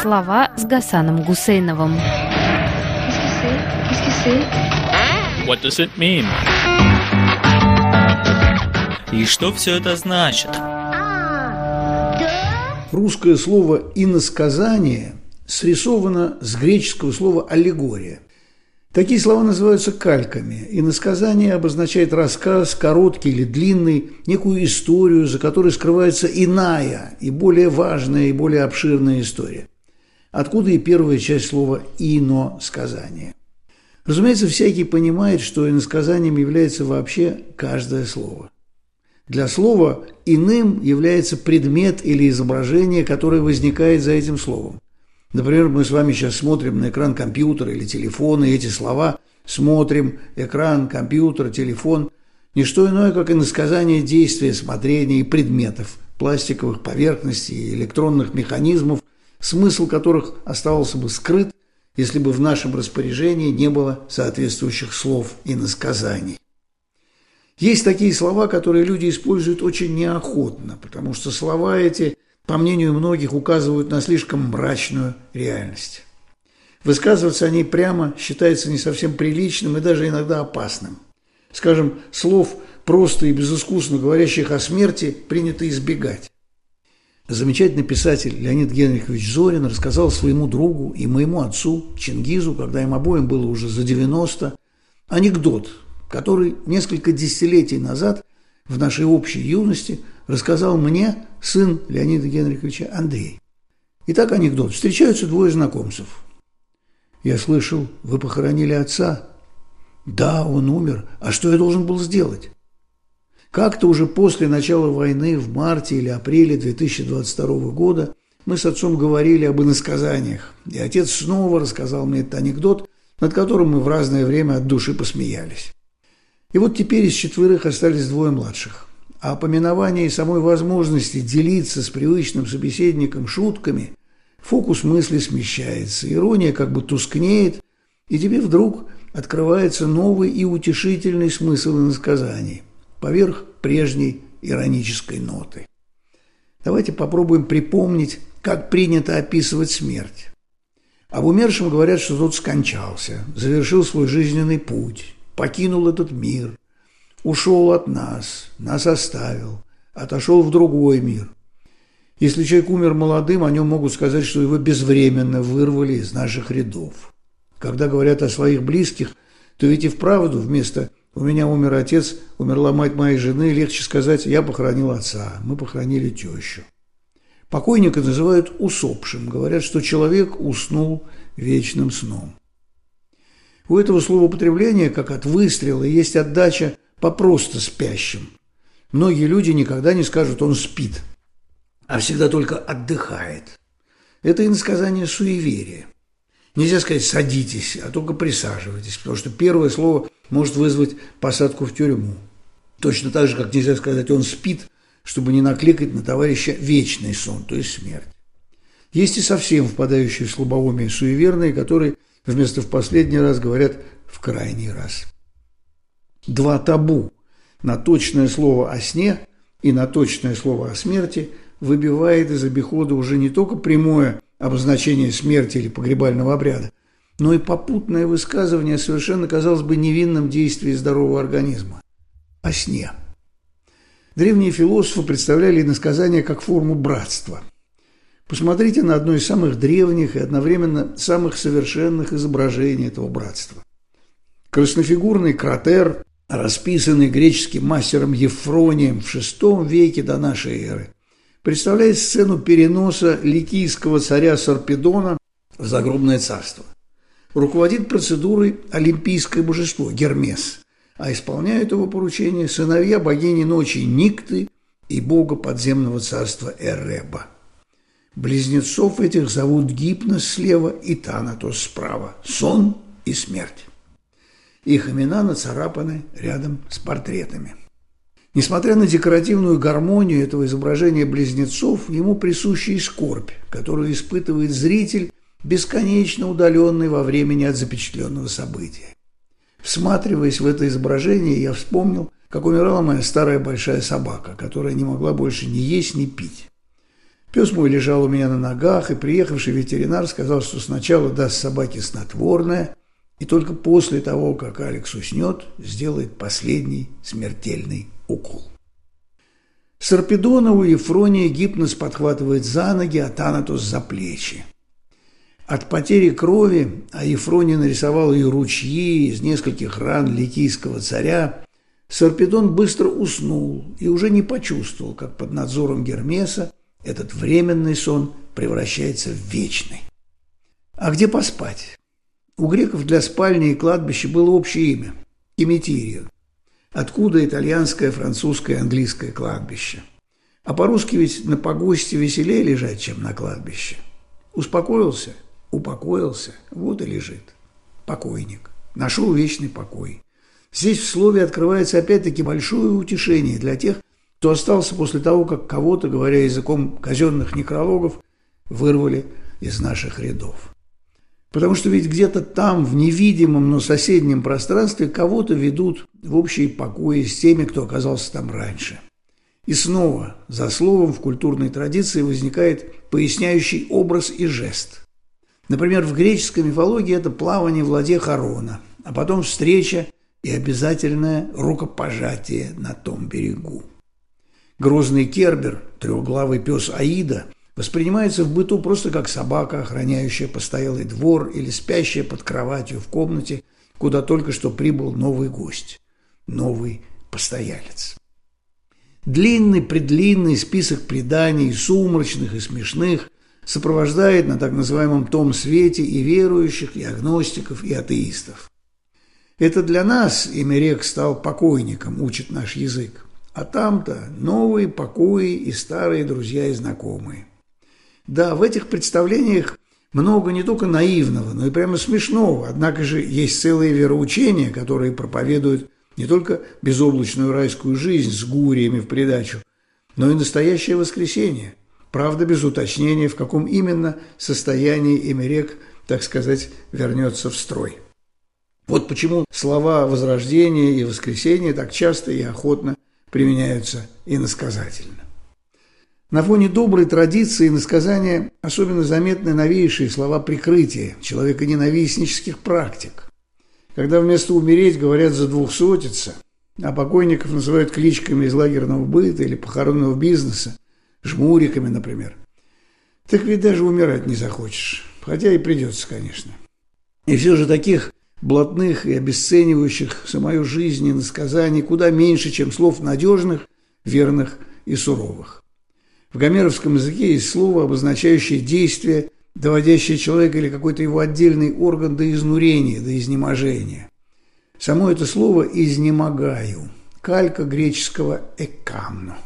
Слова с Гасаном Гусейновым. What does it mean? И что все это значит? Русское слово «иносказание» срисовано с греческого слова «аллегория». Такие слова называются кальками. Иносказание обозначает рассказ, короткий или длинный, некую историю, за которой скрывается иная и более важная и более обширная история. Откуда и первая часть слова «ино-сказание». Разумеется, всякий понимает, что иносказанием является вообще каждое слово. Для слова иным является предмет или изображение, которое возникает за этим словом. Например, мы с вами сейчас смотрим на экран компьютера или телефона, и эти слова «смотрим», «экран», «компьютер», «телефон» – не что иное, как иносказание действия, смотрения и предметов, пластиковых поверхностей электронных механизмов, смысл которых оставался бы скрыт если бы в нашем распоряжении не было соответствующих слов и насказаний. Есть такие слова, которые люди используют очень неохотно, потому что слова эти, по мнению многих, указывают на слишком мрачную реальность. Высказываться о ней прямо считается не совсем приличным и даже иногда опасным. Скажем, слов, просто и безыскусно говорящих о смерти, принято избегать. Замечательный писатель Леонид Генрихович Зорин рассказал своему другу и моему отцу Чингизу, когда им обоим было уже за 90, анекдот, который несколько десятилетий назад в нашей общей юности рассказал мне сын Леонида Генриховича Андрей. Итак, анекдот. Встречаются двое знакомцев. Я слышал, вы похоронили отца. Да, он умер. А что я должен был сделать? Как-то уже после начала войны, в марте или апреле 2022 года, мы с отцом говорили об иносказаниях, и отец снова рассказал мне этот анекдот, над которым мы в разное время от души посмеялись. И вот теперь из четверых остались двое младших. А поминование и самой возможности делиться с привычным собеседником шутками фокус мысли смещается, ирония как бы тускнеет, и тебе вдруг открывается новый и утешительный смысл иносказаний поверх прежней иронической ноты. Давайте попробуем припомнить, как принято описывать смерть. Об умершем говорят, что тот скончался, завершил свой жизненный путь, покинул этот мир, ушел от нас, нас оставил, отошел в другой мир. Если человек умер молодым, о нем могут сказать, что его безвременно вырвали из наших рядов. Когда говорят о своих близких, то ведь и вправду вместо у меня умер отец, умерла мать моей жены, легче сказать, я похоронил отца, мы похоронили тещу. Покойника называют усопшим, говорят, что человек уснул вечным сном. У этого словоупотребления, как от выстрела, есть отдача по просто спящим. Многие люди никогда не скажут «он спит», а всегда только отдыхает. Это иносказание суеверия. Нельзя сказать «садитесь», а только «присаживайтесь», потому что первое слово может вызвать посадку в тюрьму. Точно так же, как нельзя сказать «он спит», чтобы не накликать на товарища вечный сон, то есть смерть. Есть и совсем впадающие в слабоумие суеверные, которые вместо «в последний раз» говорят «в крайний раз». Два табу на точное слово о сне и на точное слово о смерти выбивает из обихода уже не только прямое обозначение смерти или погребального обряда, но и попутное высказывание совершенно, казалось бы, невинном действии здорового организма – о сне. Древние философы представляли иносказание как форму братства. Посмотрите на одно из самых древних и одновременно самых совершенных изображений этого братства. Краснофигурный кратер, расписанный греческим мастером Ефронием в VI веке до нашей эры, представляет сцену переноса ликийского царя Сарпедона в загробное царство руководит процедурой олимпийское божество Гермес, а исполняют его поручение сыновья богини ночи Никты и бога подземного царства Эреба. Близнецов этих зовут Гипнос слева и Танатос справа, сон и смерть. Их имена нацарапаны рядом с портретами. Несмотря на декоративную гармонию этого изображения близнецов, ему присуща и скорбь, которую испытывает зритель бесконечно удаленный во времени от запечатленного события. Всматриваясь в это изображение, я вспомнил, как умирала моя старая большая собака, которая не могла больше ни есть, ни пить. Пес мой лежал у меня на ногах, и приехавший ветеринар сказал, что сначала даст собаке снотворное, и только после того, как Алекс уснет, сделает последний смертельный укол. Сарпедона у Ефрония гипноз подхватывает за ноги, а Танатос за плечи. От потери крови, а Ефроний нарисовал и ручьи из нескольких ран ликийского царя, Сарпедон быстро уснул и уже не почувствовал, как под надзором Гермеса этот временный сон превращается в вечный. А где поспать? У греков для спальни и кладбища было общее имя – Кеметирия. Откуда итальянское, французское, английское кладбище? А по-русски ведь на погосте веселее лежать, чем на кладбище. Успокоился, упокоился, вот и лежит. Покойник. Нашел вечный покой. Здесь в слове открывается опять-таки большое утешение для тех, кто остался после того, как кого-то, говоря языком казенных некрологов, вырвали из наших рядов. Потому что ведь где-то там, в невидимом, но соседнем пространстве, кого-то ведут в общие покои с теми, кто оказался там раньше. И снова за словом в культурной традиции возникает поясняющий образ и жест. Например, в греческой мифологии это плавание в ладе Харона, а потом встреча и обязательное рукопожатие на том берегу. Грозный Кербер, трехглавый пес Аида, воспринимается в быту просто как собака, охраняющая постоялый двор или спящая под кроватью в комнате, куда только что прибыл новый гость, новый постоялец. Длинный-предлинный список преданий, сумрачных и смешных, сопровождает на так называемом том свете и верующих, и агностиков, и атеистов. Это для нас имя рек стал покойником, учит наш язык. А там-то новые покои и старые друзья и знакомые. Да, в этих представлениях много не только наивного, но и прямо смешного. Однако же есть целые вероучения, которые проповедуют не только безоблачную райскую жизнь с гуриями в придачу, но и настоящее воскресенье. Правда, без уточнения, в каком именно состоянии Эмерек, так сказать, вернется в строй. Вот почему слова «возрождение» и «воскресенье» так часто и охотно применяются иносказательно. На фоне доброй традиции иносказания особенно заметны новейшие слова прикрытия человеконенавистнических практик. Когда вместо «умереть» говорят за «двухсотица», а покойников называют кличками из лагерного быта или похоронного бизнеса, жмуриками, например, так ведь даже умирать не захочешь, хотя и придется, конечно. И все же таких блатных и обесценивающих самую жизнь и насказаний куда меньше, чем слов надежных, верных и суровых. В гомеровском языке есть слово, обозначающее действие, доводящее человека или какой-то его отдельный орган до изнурения, до изнеможения. Само это слово «изнемогаю» – калька греческого «экамно».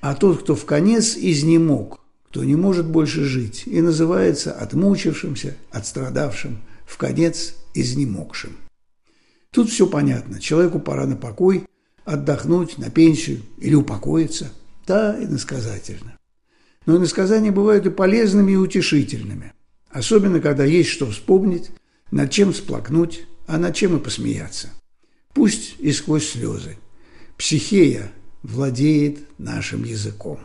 А тот, кто в конец изнемог, кто не может больше жить, и называется отмучившимся, отстрадавшим, в конец изнемогшим. Тут все понятно. Человеку пора на покой, отдохнуть, на пенсию или упокоиться – да, иносказательно. Но иносказания бывают и полезными, и утешительными. Особенно, когда есть что вспомнить, над чем сплакнуть, а над чем и посмеяться. Пусть и сквозь слезы. Психея владеет нашим языком.